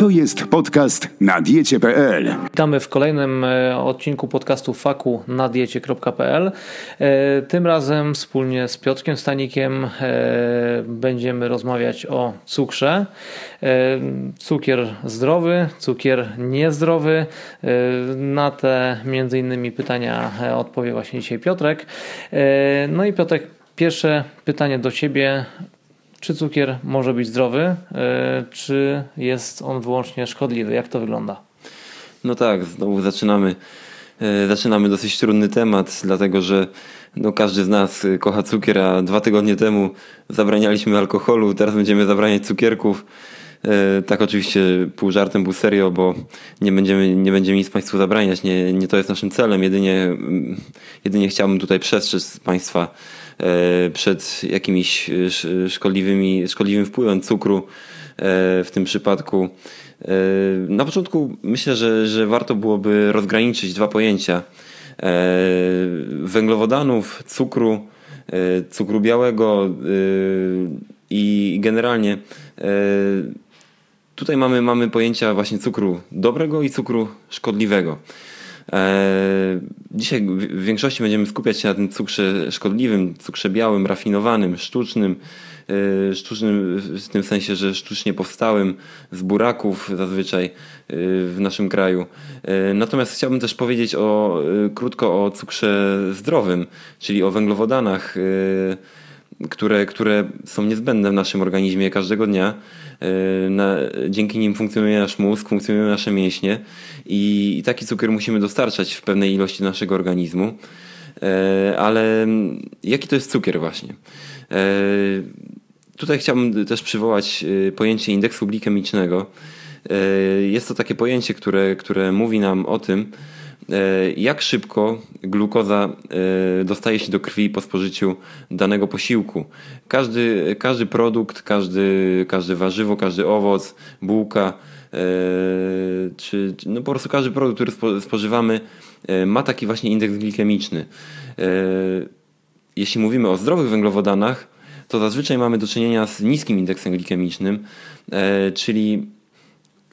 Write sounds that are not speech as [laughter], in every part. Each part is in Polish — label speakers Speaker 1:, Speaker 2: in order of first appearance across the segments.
Speaker 1: To jest podcast na diecie.pl.
Speaker 2: Witamy w kolejnym e, odcinku podcastu faku na diecie.pl. E, tym razem wspólnie z Piotrkiem Stanikiem e, będziemy rozmawiać o cukrze. Cukier zdrowy, cukier niezdrowy. Na te między innymi pytania odpowie właśnie dzisiaj Piotrek. No i Piotrek, pierwsze pytanie do Ciebie czy cukier może być zdrowy, e, czy jest on wyłącznie szkodliwy? Jak to wygląda?
Speaker 3: No tak, znowu zaczynamy, e, zaczynamy dosyć trudny temat, dlatego że no każdy z nas kocha cukier, a dwa tygodnie temu zabranialiśmy alkoholu, teraz będziemy zabraniać cukierków. E, tak oczywiście pół żartem, pół serio, bo nie będziemy, nie będziemy nic Państwu zabraniać, nie, nie to jest naszym celem, jedynie, jedynie chciałbym tutaj przestrzec Państwa E, przed jakimiś e, szkodliwymi, szkodliwym wpływem cukru e, w tym przypadku. Na początku myślę, że, że warto byłoby rozgraniczyć dwa pojęcia węglowodanów, cukru, cukru białego i generalnie tutaj mamy, mamy pojęcia właśnie cukru dobrego i cukru szkodliwego. E, dzisiaj w większości będziemy skupiać się na tym cukrze szkodliwym, cukrze białym, rafinowanym, sztucznym, e, sztucznym w tym sensie, że sztucznie powstałym z buraków zazwyczaj e, w naszym kraju. Natomiast chciałbym też powiedzieć o, krótko o cukrze zdrowym, czyli o węglowodanach, które, które są niezbędne w naszym organizmie każdego dnia E, na, dzięki nim funkcjonuje nasz mózg, funkcjonują nasze mięśnie i, i taki cukier musimy dostarczać w pewnej ilości naszego organizmu. E, ale jaki to jest cukier właśnie? E, tutaj chciałbym też przywołać pojęcie indeksu glikemicznego. Jest to takie pojęcie, które, które mówi nam o tym, jak szybko glukoza e, dostaje się do krwi po spożyciu danego posiłku. Każdy, każdy produkt, każdy, każde warzywo, każdy owoc, bułka, e, czy no po prostu każdy produkt, który spożywamy, ma taki właśnie indeks glikemiczny. Jeśli mówimy o zdrowych węglowodanach, to zazwyczaj mamy do czynienia z niskim indeksem glikemicznym, czyli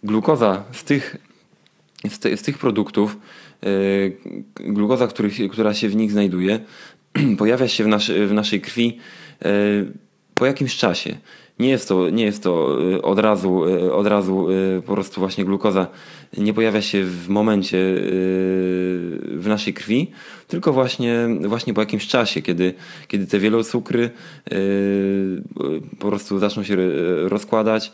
Speaker 3: glukoza z tych, z, z tych produktów E, glukoza, który, która się w nich znajduje, [clears throat] pojawia się w, naszy, w naszej krwi e, po jakimś czasie. Nie jest to, nie jest to e, od razu, od razu po prostu właśnie glukoza nie pojawia się w momencie w naszej krwi, tylko właśnie, właśnie po jakimś czasie, kiedy, kiedy te wielocukry po prostu zaczną się rozkładać,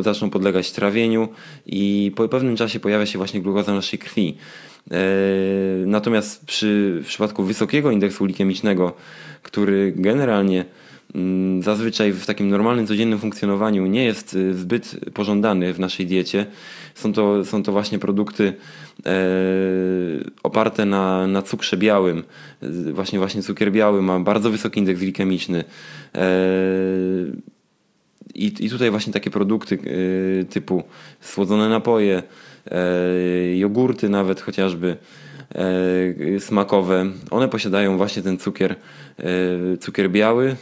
Speaker 3: zaczną podlegać trawieniu i po pewnym czasie pojawia się właśnie glukoza w naszej krwi. Natomiast przy, w przypadku wysokiego indeksu glikemicznego, który generalnie mm, zazwyczaj w takim normalnym, codziennym funkcjonowaniu nie jest y, zbyt pożądany w naszej diecie. Są to, są to właśnie produkty e, oparte na, na cukrze białym. Właśnie, właśnie cukier biały ma bardzo wysoki indeks glikemiczny. E, i, I tutaj właśnie takie produkty y, typu słodzone napoje, e, jogurty nawet chociażby e, smakowe, one posiadają właśnie ten cukier, e, cukier biały,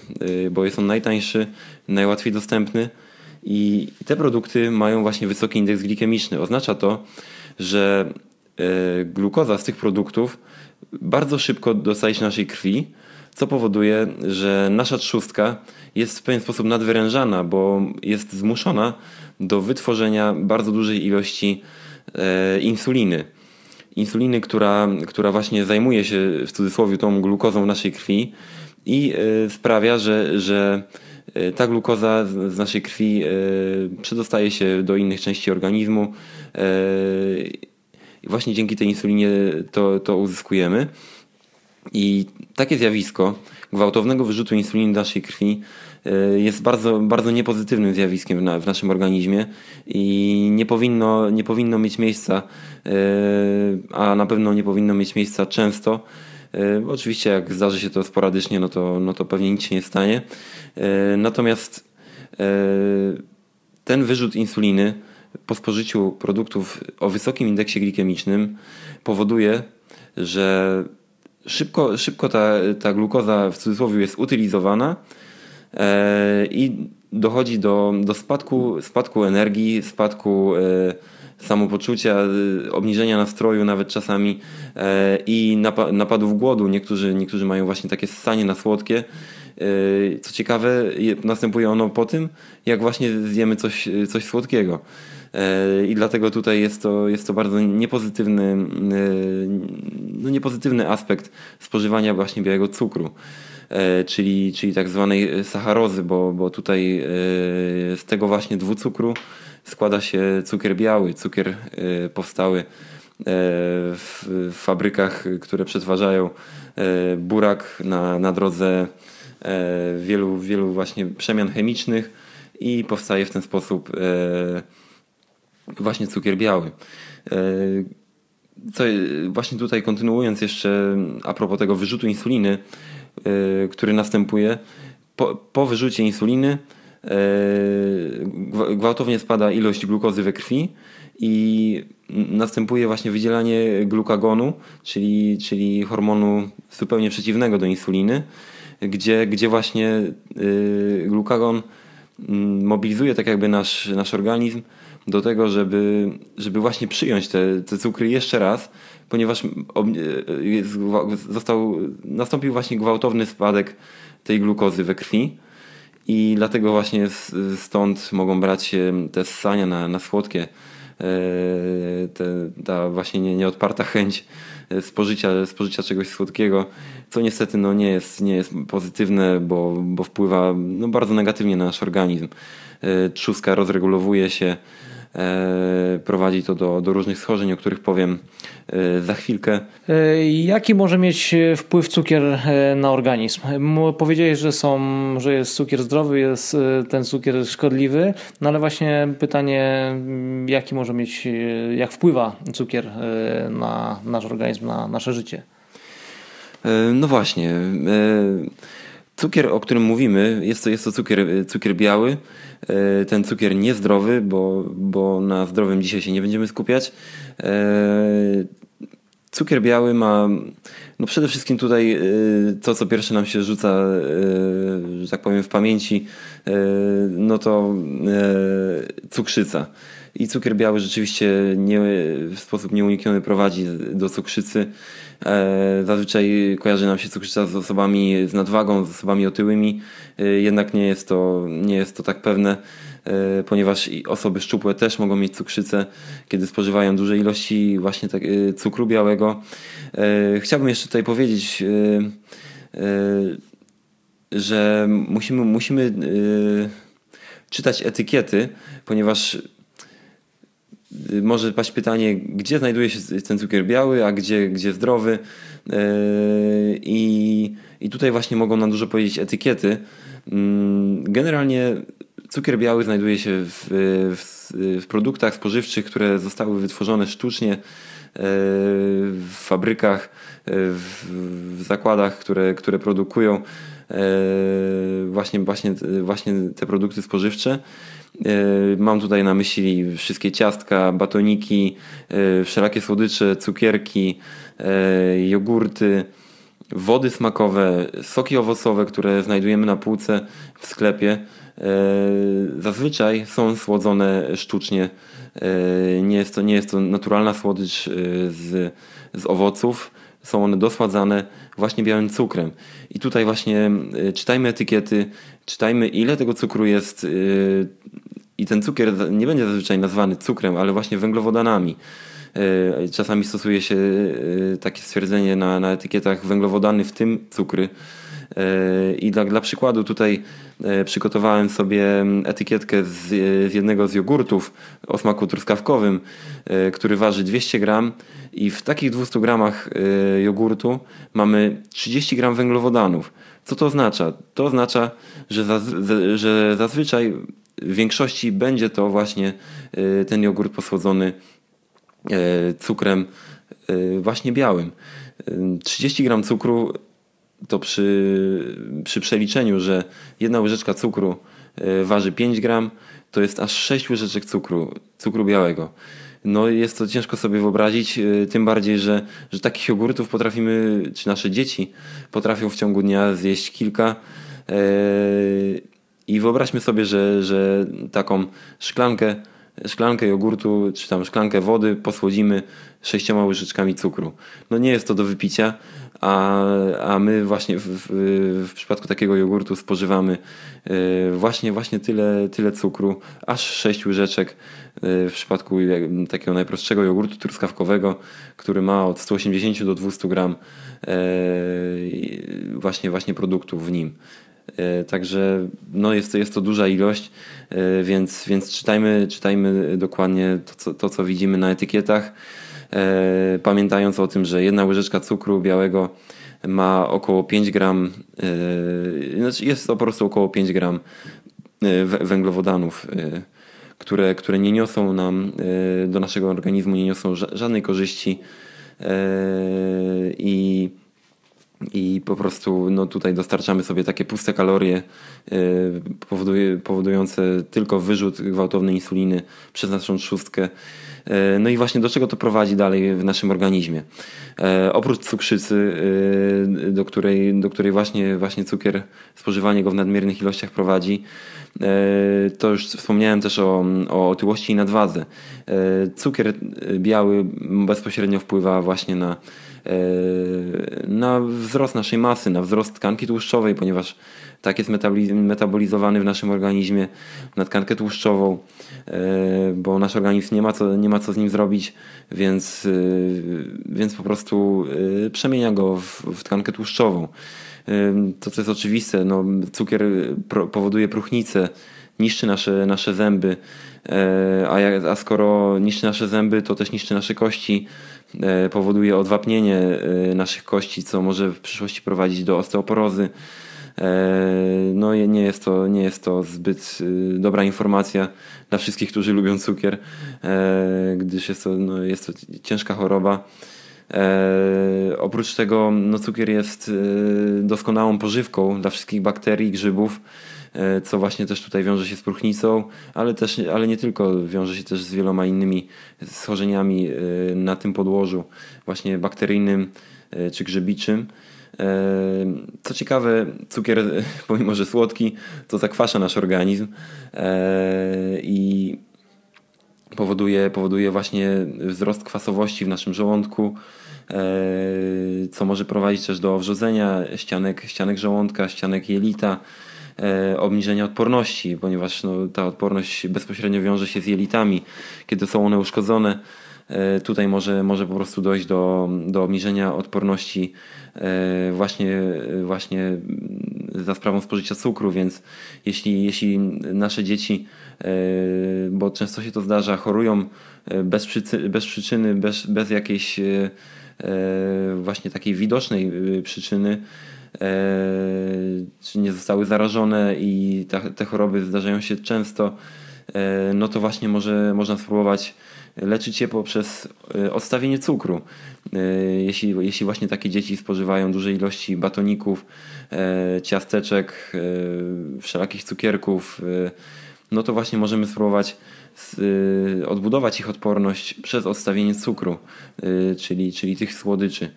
Speaker 3: bo jest on najtańszy, najłatwiej dostępny i te produkty mają właśnie wysoki indeks glikemiczny. Oznacza to, że glukoza z tych produktów bardzo szybko dostaje się naszej krwi, co powoduje, że nasza trzustka jest w pewien sposób nadwyrężana, bo jest zmuszona do wytworzenia bardzo dużej ilości e, insuliny. Insuliny, która, która właśnie zajmuje się w cudzysłowie tą glukozą w naszej krwi i e, sprawia, że, że e, ta glukoza z naszej krwi e, przedostaje się do innych części organizmu. E, właśnie dzięki tej insulinie to, to uzyskujemy. I takie zjawisko gwałtownego wyrzutu insuliny do naszej krwi e, jest bardzo, bardzo niepozytywnym zjawiskiem w, w naszym organizmie i nie powinno, nie powinno mieć miejsca, e, a na pewno nie powinno mieć miejsca często. E, oczywiście jak zdarzy się to sporadycznie, no to, no to pewnie nic się nie stanie. Natomiast ten wyrzut insuliny po spożyciu produktów o wysokim indeksie glikemicznym powoduje, że szybko, szybko ta, ta glukoza w cudzysłowie jest utylizowana i dochodzi do, do spadku, spadku energii, spadku samopoczucia, obniżenia nastroju nawet czasami i napadów głodu. Niektórzy, niektórzy mają właśnie takie ssanie na słodkie. Co ciekawe, następuje ono po tym, jak właśnie zjemy coś, coś słodkiego. I dlatego tutaj jest to, jest to bardzo niepozytywny, e, no niepozytywny aspekt spożywania właśnie białego cukru. E, czyli, czyli tak zwanej sacharozy, bo, bo tutaj e, z tego właśnie dwucukru składa się cukier biały, cukier powstały w fabrykach, które przetwarzają burak na, na drodze wielu, wielu właśnie przemian chemicznych i powstaje w ten sposób właśnie cukier biały. E, co, właśnie tutaj kontynuując jeszcze a propos tego wyrzutu insuliny, e, który następuje, po, po wyrzucie insuliny e, gwałtownie spada ilość glukozy we krwi i następuje właśnie wydzielanie glukagonu, czyli, czyli hormonu zupełnie przeciwnego do insuliny, gdzie, gdzie właśnie glukagon mobilizuje tak jakby nasz, nasz organizm do tego, żeby, żeby właśnie przyjąć te, te cukry jeszcze raz, ponieważ został, nastąpił właśnie gwałtowny spadek tej glukozy we krwi i dlatego właśnie stąd mogą brać się te ssania na, na słodkie, e, te, ta właśnie nie, nieodparta chęć spożycia, spożycia czegoś słodkiego, co niestety no, nie, jest, nie jest pozytywne, bo, bo wpływa no, bardzo negatywnie na nasz organizm. E, trzustka rozregulowuje się, E, prowadzi to do, do różnych schorzeń, o których powiem e, za chwilkę.
Speaker 2: Jaki może mieć wpływ cukier na organizm? Powiedziałeś, że, są, że jest cukier zdrowy, jest ten cukier szkodliwy, no ale właśnie pytanie, jaki może mieć, jak wpływa cukier na nasz organizm, na nasze życie?
Speaker 3: No właśnie. Cukier, o którym mówimy, jest to, jest to cukier, cukier biały. E, ten cukier niezdrowy, bo, bo na zdrowym dzisiaj się nie będziemy skupiać. E, cukier biały ma, no przede wszystkim tutaj e, to, co pierwsze nam się rzuca, że tak powiem, w pamięci, no to cukrzyca. I cukier biały rzeczywiście nie, w sposób nieunikniony prowadzi do cukrzycy. E, zazwyczaj kojarzy nam się cukrzyca z osobami z nadwagą, z osobami otyłymi, e, jednak nie jest to, nie jest to tak pewne, e, ponieważ osoby szczupłe też mogą mieć cukrzycę, kiedy spożywają duże ilości właśnie tak, cukru białego. Chciałbym jeszcze tutaj powiedzieć, że musimy, musimy czytać etykiety, ponieważ może paść pytanie, gdzie znajduje się ten cukier biały, a gdzie, gdzie zdrowy. E, I, I tutaj właśnie mogą nam dużo powiedzieć etykiety. Mm, generalnie cukier biały znajduje się w, w, w produktach spożywczych, które zostały wytworzone sztucznie e, w fabrykach, w, zakładach, które, które produkują właśnie, właśnie, właśnie te produkty spożywcze. E, mam tutaj na myśli wszystkie ciastka, batoniki, e, wszelakie słodycze, cukierki, e, jogurty, wody smakowe, soki owocowe, które znajdujemy na półce w sklepie. Zazwyczaj są słodzone sztucznie. Nie jest to, nie jest to naturalna słodycz z, z owoców. Są one dosładzane właśnie białym cukrem. I tutaj właśnie czytajmy etykiety, czytajmy ile tego cukru jest i ten cukier nie będzie zazwyczaj nazwany cukrem, ale właśnie węglowodanami. E, czasami stosuje się e, takie stwierdzenie na, na etykietach węglowodany, w tym cukry. E, I dla, dla przykładu tutaj przygotowałem sobie etykietkę z, z jednego z jogurtów o smaku truskawkowym, który waży 200 gram i w takich 200 gramach jogurtu mamy 30 gram węglowodanów. Co to oznacza? To oznacza, że, że zazwyczaj w większości będzie to właśnie y, ten jogurt posłodzony y, cukrem y, właśnie białym. 30 gram cukru to przy, przy przeliczeniu, że jedna łyżeczka cukru waży 5 gram, to jest aż 6 łyżeczek cukru, cukru białego. No jest to ciężko sobie wyobrazić, tym bardziej, że, że takich jogurtów potrafimy, czy nasze dzieci potrafią w ciągu dnia zjeść kilka, I wyobraźmy sobie, że, że taką szklankę, szklankę jogurtu czy tam szklankę wody posłodzimy sześcioma łyżeczkami cukru. No nie jest to do wypicia, a, a my właśnie w, w, w przypadku takiego jogurtu spożywamy właśnie, właśnie tyle, tyle cukru, aż 6 łyżeczek w przypadku takiego najprostszego jogurtu truskawkowego, który ma od 180 do 200 gram właśnie, właśnie produktów w nim. E, także no jest, to, jest to duża ilość, e, więc, więc czytajmy, czytajmy dokładnie to co, to, co widzimy na etykietach, e, pamiętając o tym, że jedna łyżeczka cukru białego ma około 5 gram, znaczy jest to po prostu około 5 gram węglowodanów, które, które nie niosą nam do naszego organizmu, nie niosą żadnej korzyści. I i po prostu no, tutaj dostarczamy sobie takie puste kalorie yy, powoduje, powodujące tylko wyrzut gwałtownej insuliny przez naszą trzustkę. Yy, no i właśnie do czego to prowadzi dalej w naszym organizmie? Yy, oprócz cukrzycy, do której, do której właśnie, właśnie cukier, spożywanie go w nadmiernych ilościach prowadzi, to już wspomniałem też o, o otyłości i nadwadze. Cukier biały bezpośrednio wpływa właśnie na na wzrost naszej masy, na wzrost tkanki tłuszczowej, ponieważ tak jest metabolizowany w naszym organizmie na tkankę tłuszczową, e, bo nasz organizm nie ma co, nie ma co z nim zrobić, więc, e, więc po prostu przemienia go w, w tkankę tłuszczową. To, co jest oczywiste, no, cukier powoduje próchnicę, niszczy nasze, nasze zęby, a, a skoro niszczy nasze zęby, to też niszczy nasze kości, powoduje odwapnienie e, naszych kości, co może w przyszłości prowadzić do osteoporozy. E, no i nie jest to, nie jest to zbyt dobra informacja dla wszystkich, którzy lubią cukier, gdyż jest to, no, jest to ciężka choroba. oprócz tego no, cukier jest doskonałą pożywką dla wszystkich bakterii, grzybów, E, co właśnie też tutaj wiąże się z próchnicą, ale, też, ale nie tylko, wiąże się też z wieloma innymi schorzeniami e, na tym podłożu, właśnie bakteryjnym e, czy grzybiczym. Co ciekawe, cukier, [laughs] pomimo że słodki, to zakwasza nasz organizm i powoduje, powoduje właśnie wzrost kwasowości w naszym żołądku, co może prowadzić też do wrzodzenia ścianek, ścianek żołądka, ścianek jelita, E, obniżenia odporności, ponieważ no, ta odporność bezpośrednio wiąże się z jelitami. Kiedy są one uszkodzone, e, tutaj może, może po prostu dojść do, do obniżenia odporności e, właśnie, właśnie za sprawą spożycia cukru, więc jeśli, jeśli nasze dzieci, bo często się to zdarza, chorują bez, przycy, bez przyczyny, bez, bez jakiejś właśnie takiej widocznej przyczyny, E, czy nie zostały zarażone i te, te choroby zdarzają się często, e, no to właśnie może, można spróbować leczyć je poprzez e, odstawienie cukru. Jeśli, jeśli właśnie takie dzieci spożywają duże ilości batoników, ciasteczek, wszelakich cukierków, no to właśnie możemy spróbować odbudować ich odporność przez odstawienie cukru, czyli, czyli tych słodyczy.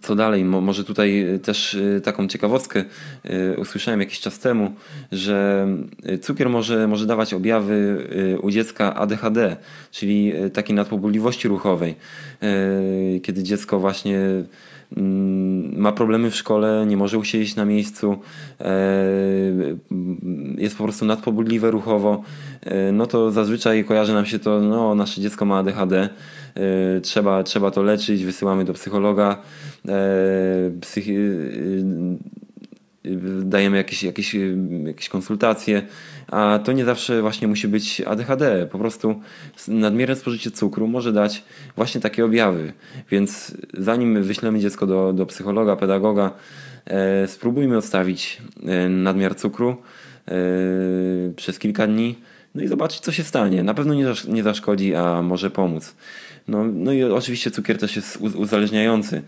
Speaker 3: Co dalej? Może tutaj też y, taką ciekawostkę y, usłyszałem jakiś czas temu, że y, cukier może, może dawać objawy u dziecka ADHD, czyli takiej nadpobudliwości ruchowej. Kiedy dziecko właśnie mm, ma problemy w szkole, nie może usiedzieć na miejscu, jest po prostu nadpobudliwe ruchowo, no to zazwyczaj kojarzy nam się to, no nasze dziecko ma ADHD, trzeba, trzeba to leczyć, wysyłamy do psychologa, e, e, dajemy jakieś, jakieś, jakieś konsultacje, a to nie zawsze właśnie musi być ADHD. Po prostu nadmierne spożycie cukru może dać właśnie takie objawy. Więc zanim wyślemy dziecko do, do psychologa, pedagoga, e, spróbujmy odstawić nadmiar cukru e, przez kilka dni, no i zobaczyć, co się stanie. Na pewno nie, nie zaszkodzi, a może pomóc. No, no i oczywiście cukier też jest uzależniający.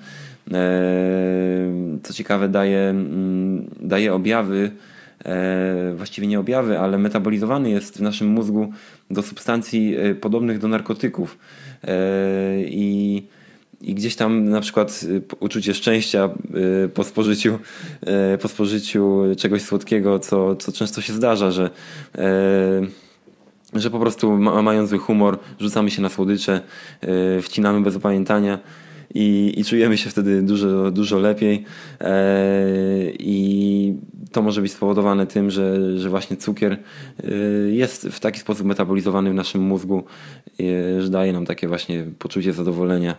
Speaker 3: E, co ciekawe, daje, mm, daje objawy, e, właściwie nie objawy, ale metabolizowany jest w naszym mózgu do substancji e, podobnych do narkotyków. I i gdzieś tam na przykład uczucie szczęścia po spożyciu, po spożyciu czegoś słodkiego, co, co często się zdarza, że że po prostu mając zły humor, rzucamy się na słodycze, wcinamy bez opamiętania i, i czujemy się wtedy dużo, dużo lepiej. I to może być spowodowane tym, że, że właśnie cukier jest w taki sposób metabolizowany w naszym mózgu, że daje nam takie właśnie poczucie zadowolenia.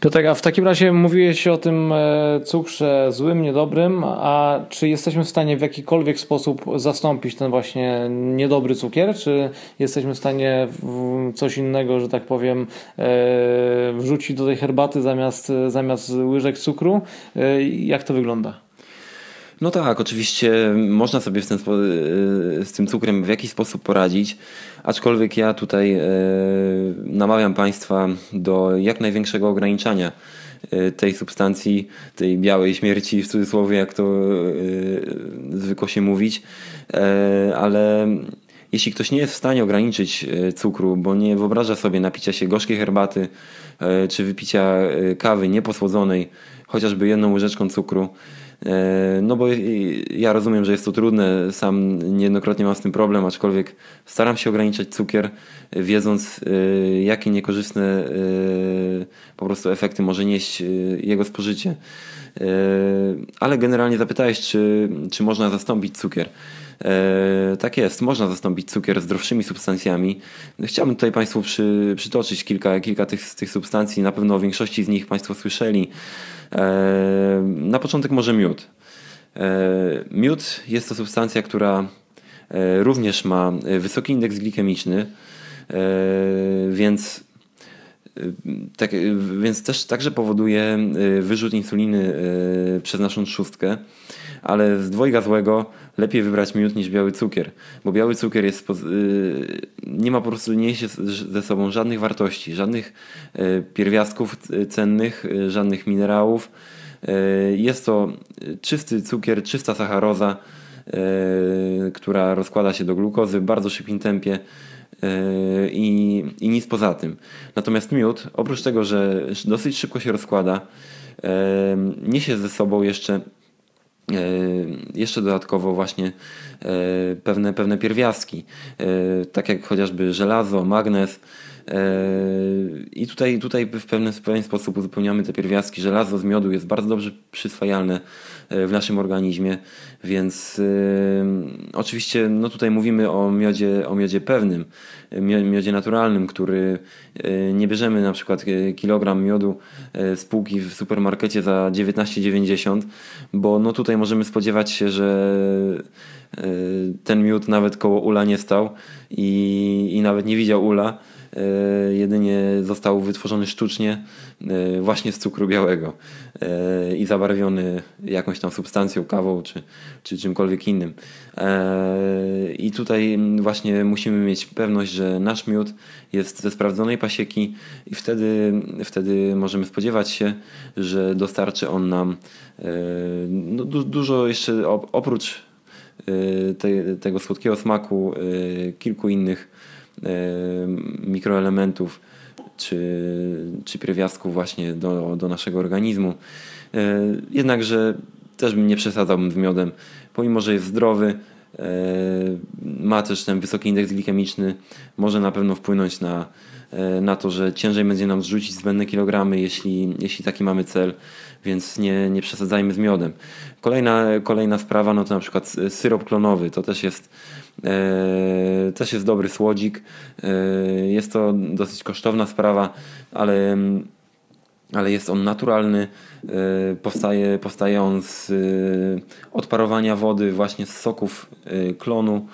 Speaker 2: Piotrek, a w takim razie mówiłeś o tym e, cukrze złym, niedobrym, a czy jesteśmy w stanie w jakikolwiek sposób zastąpić ten właśnie niedobry cukier? Czy jesteśmy w stanie coś innego, że tak powiem, e, wrzucić do tej herbaty zamiast, zamiast łyżek cukru? E, jak to wygląda?
Speaker 3: No tak, oczywiście można sobie w ten, z tym cukrem w jakiś sposób poradzić, aczkolwiek ja tutaj namawiam Państwa do jak największego ograniczania tej substancji, tej białej śmierci w cudzysłowie, jak to zwykło się mówić, ale jeśli ktoś nie jest w stanie ograniczyć cukru, bo nie wyobraża sobie napicia się gorzkiej herbaty czy wypicia kawy nieposłodzonej, chociażby jedną łyżeczką cukru, E, no bo ja rozumiem, że jest to trudne, sam niejednokrotnie mam z tym problem, aczkolwiek staram się ograniczać cukier, wiedząc e, jakie niekorzystne e, po prostu efekty może nieść jego spożycie. Ale generalnie zapytałeś, czy, czy można zastąpić cukier. Tak jest, można zastąpić cukier zdrowszymi substancjami. Chciałbym tutaj Państwu przy, przytoczyć kilka, kilka tych, tych substancji. Na pewno o większości z nich Państwo słyszeli. E, na początek może miód. E, miód jest to substancja, która e, również ma wysoki indeks glikemiczny, więc, tak, więc też także powoduje wyrzut insuliny przez naszą trzustkę, ale z dwojga złego lepiej wybrać miód niż biały cukier, bo biały cukier jest, nie ma po prostu nie niesie ze sobą żadnych wartości, żadnych pierwiastków cennych, żadnych minerałów. Jest to czysty cukier, czysta sacharoza, która rozkłada się do glukozy w bardzo szybkim tempie i, i nic poza tym. Natomiast miód, oprócz tego, że dosyć szybko się rozkłada, niesie ze sobą jeszcze jeszcze dodatkowo właśnie e, pewne, pewne pierwiastki, e, tak jak chociażby żelazo, magnez. I tutaj, tutaj w, pewien, w pewien sposób uzupełniamy te pierwiastki. Żelazo z miodu jest bardzo dobrze przyswajalne w naszym organizmie, więc oczywiście no tutaj mówimy o miodzie, o miodzie pewnym, miodzie naturalnym, który nie bierzemy na przykład kilogram miodu z półki w supermarkecie za 19,90, bo no tutaj możemy spodziewać się, że ten miód nawet koło ula nie stał i, i nawet nie widział ula. E, jedynie został wytworzony sztucznie e, właśnie z cukru białego e, i zabarwiony jakąś tam substancją, kawą czy, czy czymkolwiek innym. I tutaj właśnie musimy mieć pewność, że nasz miód jest ze sprawdzonej pasieki i wtedy, wtedy możemy spodziewać się, że dostarczy on nam no, dużo jeszcze oprócz te, tego słodkiego smaku kilku innych E, mikroelementów czy, czy pierwiastków właśnie do, do naszego organizmu. E, jednakże też bym nie przesadzałbym z miodem, pomimo że jest zdrowy, e, ma też ten wysoki indeks glikemiczny, może na pewno wpłynąć na, na to, że ciężej będzie nam zrzucić zbędne kilogramy, jeśli, jeśli taki mamy cel, więc nie, nie przesadzajmy z miodem. Kolejna, kolejna sprawa, no to na przykład syrop klonowy, to też jest też jest dobry słodzik. E, jest to dosyć kosztowna sprawa, ale, ale jest on naturalny. E, powstaje, powstaje on z odparowania wody właśnie z soków klonu.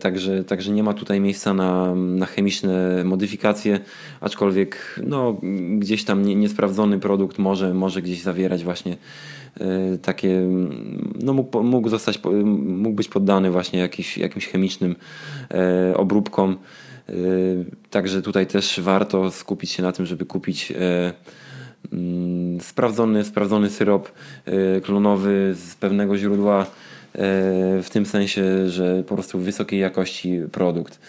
Speaker 3: Także, także nie ma tutaj miejsca na, na chemiczne modyfikacje, aczkolwiek no, gdzieś tam nie, niesprawdzony produkt może, może gdzieś zawierać właśnie E, takie, no mógł, mógł zostać, mógł być poddany właśnie jakiś, jakimś chemicznym e, obróbkom. E, także tutaj też warto skupić się na tym, żeby kupić mm, sprawdzony, sprawdzony syrop klonowy z pewnego źródła, w tym sensie, że po prostu wysokiej jakości produkt.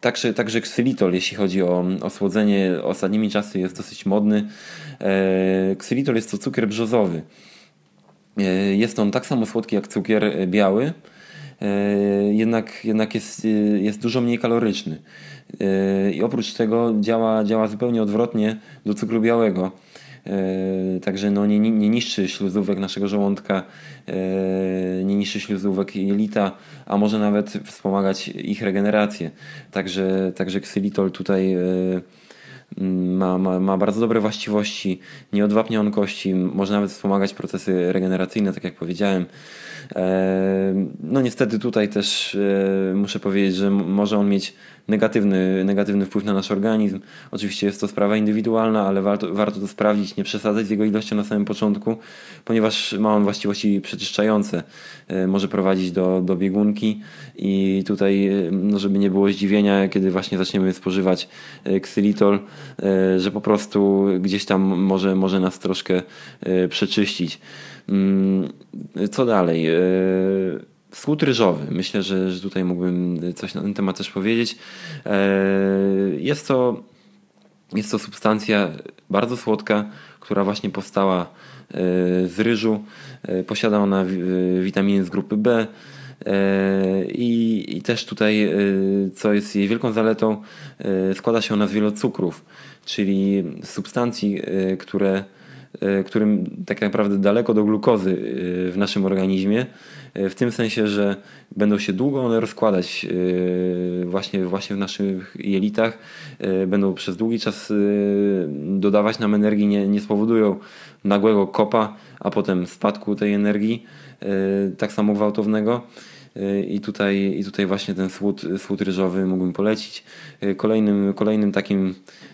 Speaker 3: Także, także ksylitol, jeśli chodzi o, o słodzenie, ostatnimi czasy jest dosyć modny. Ksylitol jest to cukier brzozowy. Jest on tak samo słodki jak cukier biały, jednak, jednak jest, jest dużo mniej kaloryczny. I oprócz tego działa, działa zupełnie odwrotnie do cukru białego. Także no nie, nie niszczy śluzówek naszego żołądka, nie niszczy śluzówek jelita, a może nawet wspomagać ich regenerację. Także, także ksylitol tutaj ma, ma, ma bardzo dobre właściwości, nie odwapnia on kości, może nawet wspomagać procesy regeneracyjne, tak jak powiedziałem. No niestety tutaj też muszę powiedzieć, że może on mieć negatywny, negatywny wpływ na nasz organizm. Oczywiście jest to sprawa indywidualna, ale warto, warto to sprawdzić, nie przesadzać z jego ilością na samym początku, ponieważ ma on właściwości przeczyszczające. Może prowadzić do, do biegunki i tutaj, no żeby nie było zdziwienia, kiedy właśnie zaczniemy spożywać ksylitol, że po prostu gdzieś tam może, może nas troszkę przeczyścić. Mm, co dalej? Skłód ryżowy. Myślę, że, że tutaj mógłbym coś na ten temat też powiedzieć. Jest to, jest to substancja bardzo słodka, która właśnie powstała z ryżu. Posiada ona witaminy z grupy B. I, I też tutaj, co jest jej wielką zaletą, składa się ona z wielu cukrów, czyli substancji, które E, którym tak naprawdę daleko do glukozy e, w naszym organizmie, e, w tym sensie, że będą się długo one rozkładać właśnie, właśnie w naszych jelitach, będą przez długi czas dodawać nam energii, nie, nie spowodują nagłego kopa, a potem spadku tej energii, tak samo gwałtownego. I tutaj, I tutaj właśnie ten słód, słód ryżowy mógłbym polecić. Kolejnym, kolejnym takim E,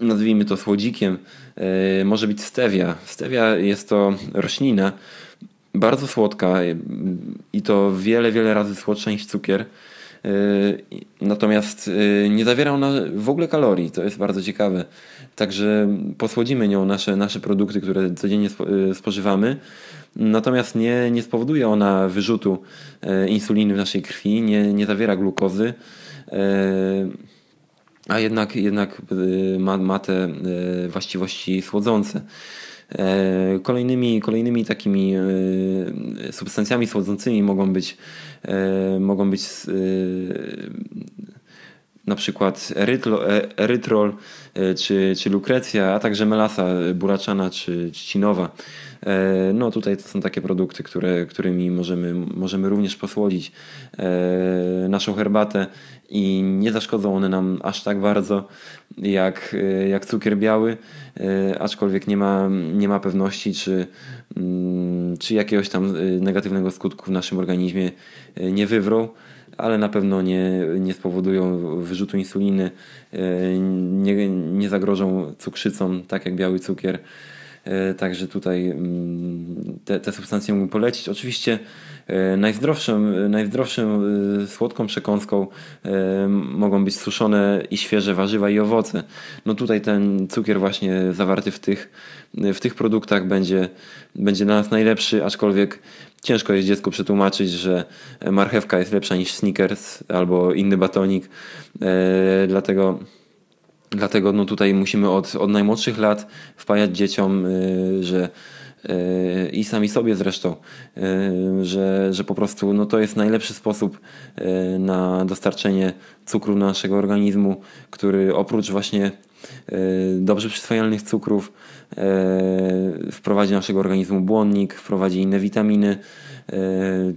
Speaker 3: nazwijmy to słodzikiem, e, może być stevia. Stevia jest to roślina bardzo słodka e, i to wiele, wiele razy słodsza niż cukier. Natomiast nie zawiera ona w ogóle kalorii, to jest bardzo ciekawe. Także posłodzimy nią nasze, nasze produkty, które codziennie spożywamy. Natomiast nie, nie spowoduje ona wyrzutu insuliny w naszej krwi, nie, nie zawiera glukozy a jednak, jednak y, ma, ma te y, właściwości słodzące. E, kolejnymi, kolejnymi takimi y, substancjami słodzącymi mogą być, e, mogą być na przykład e, erytrol czy, czy lukrecja, a także melasa buraczana czy trzcinowa. No tutaj to są takie produkty, które, którymi możemy, możemy również posłodzić naszą herbatę i nie zaszkodzą one nam aż tak bardzo jak, e, jak cukier biały, e, aczkolwiek nie ma, nie ma pewności, czy, mm, czy jakiegoś tam e, negatywnego skutku w naszym organizmie nie wywrą, ale na pewno nie, nie spowodują wyrzutu insuliny, nie, nie zagrożą cukrzycą, tak jak biały cukier. Także tutaj mm, te, te substancje mógłbym polecić. Oczywiście E, najzdrowszym, e, najzdrowszym e, słodką przekąską mogą być suszone i świeże warzywa i owoce. No tutaj ten cukier właśnie zawarty w tych, w tych produktach będzie, będzie dla nas najlepszy, aczkolwiek ciężko jest dziecku przetłumaczyć, że marchewka jest lepsza niż Snickers albo inny batonik. Dlatego Dlatego no tutaj musimy od, od najmłodszych lat wpajać dzieciom, że i sami sobie zresztą, e, że, że po prostu no to jest najlepszy sposób na dostarczenie cukru naszego organizmu, który oprócz właśnie dobrze przyswajalnych cukrów wprowadzi naszego organizmu błonnik, wprowadzi inne witaminy,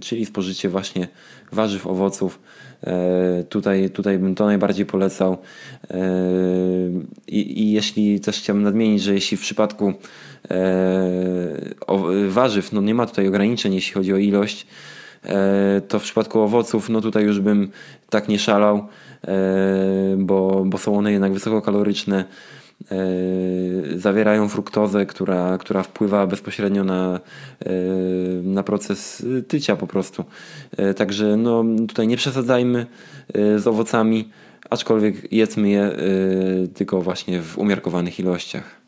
Speaker 3: czyli spożycie właśnie warzyw, owoców. Tutaj, tutaj bym to najbardziej polecał. I, I jeśli też chciałbym nadmienić, że jeśli w przypadku warzyw, no nie ma tutaj ograniczeń, jeśli chodzi o ilość, e, to w przypadku owoców, no tutaj już bym tak nie szalał, e, bo, bo są one jednak wysokokaloryczne, e, zawierają fruktozę, która, która wpływa bezpośrednio na, na proces tycia po prostu. Także no, tutaj nie przesadzajmy z owocami, aczkolwiek jedzmy je tylko właśnie w umiarkowanych ilościach.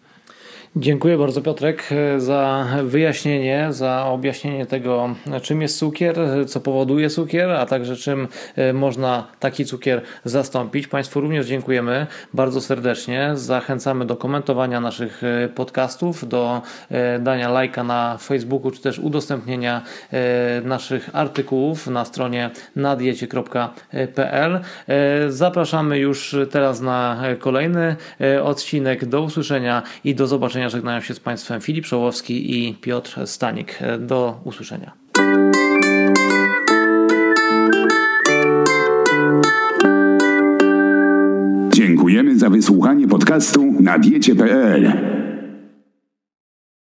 Speaker 2: Dziękuję bardzo Piotrek za wyjaśnienie, za objaśnienie tego, czym jest cukier, co powoduje cukier, a także czym e, można taki cukier zastąpić. Państwu również dziękujemy bardzo serdecznie. Zachęcamy do komentowania naszych e, podcastów, do e, dania lajka na Facebooku, czy też udostępnienia naszych artykułów na stronie nadiecie.pl. Zapraszamy już teraz na kolejny odcinek. Do usłyszenia i do zobaczenia usłyszenia żegnają się z Państwem Filip Szołowski i Piotr Stanik. Do usłyszenia.
Speaker 1: Dziękujemy za wysłuchanie podcastu na diecie.pl.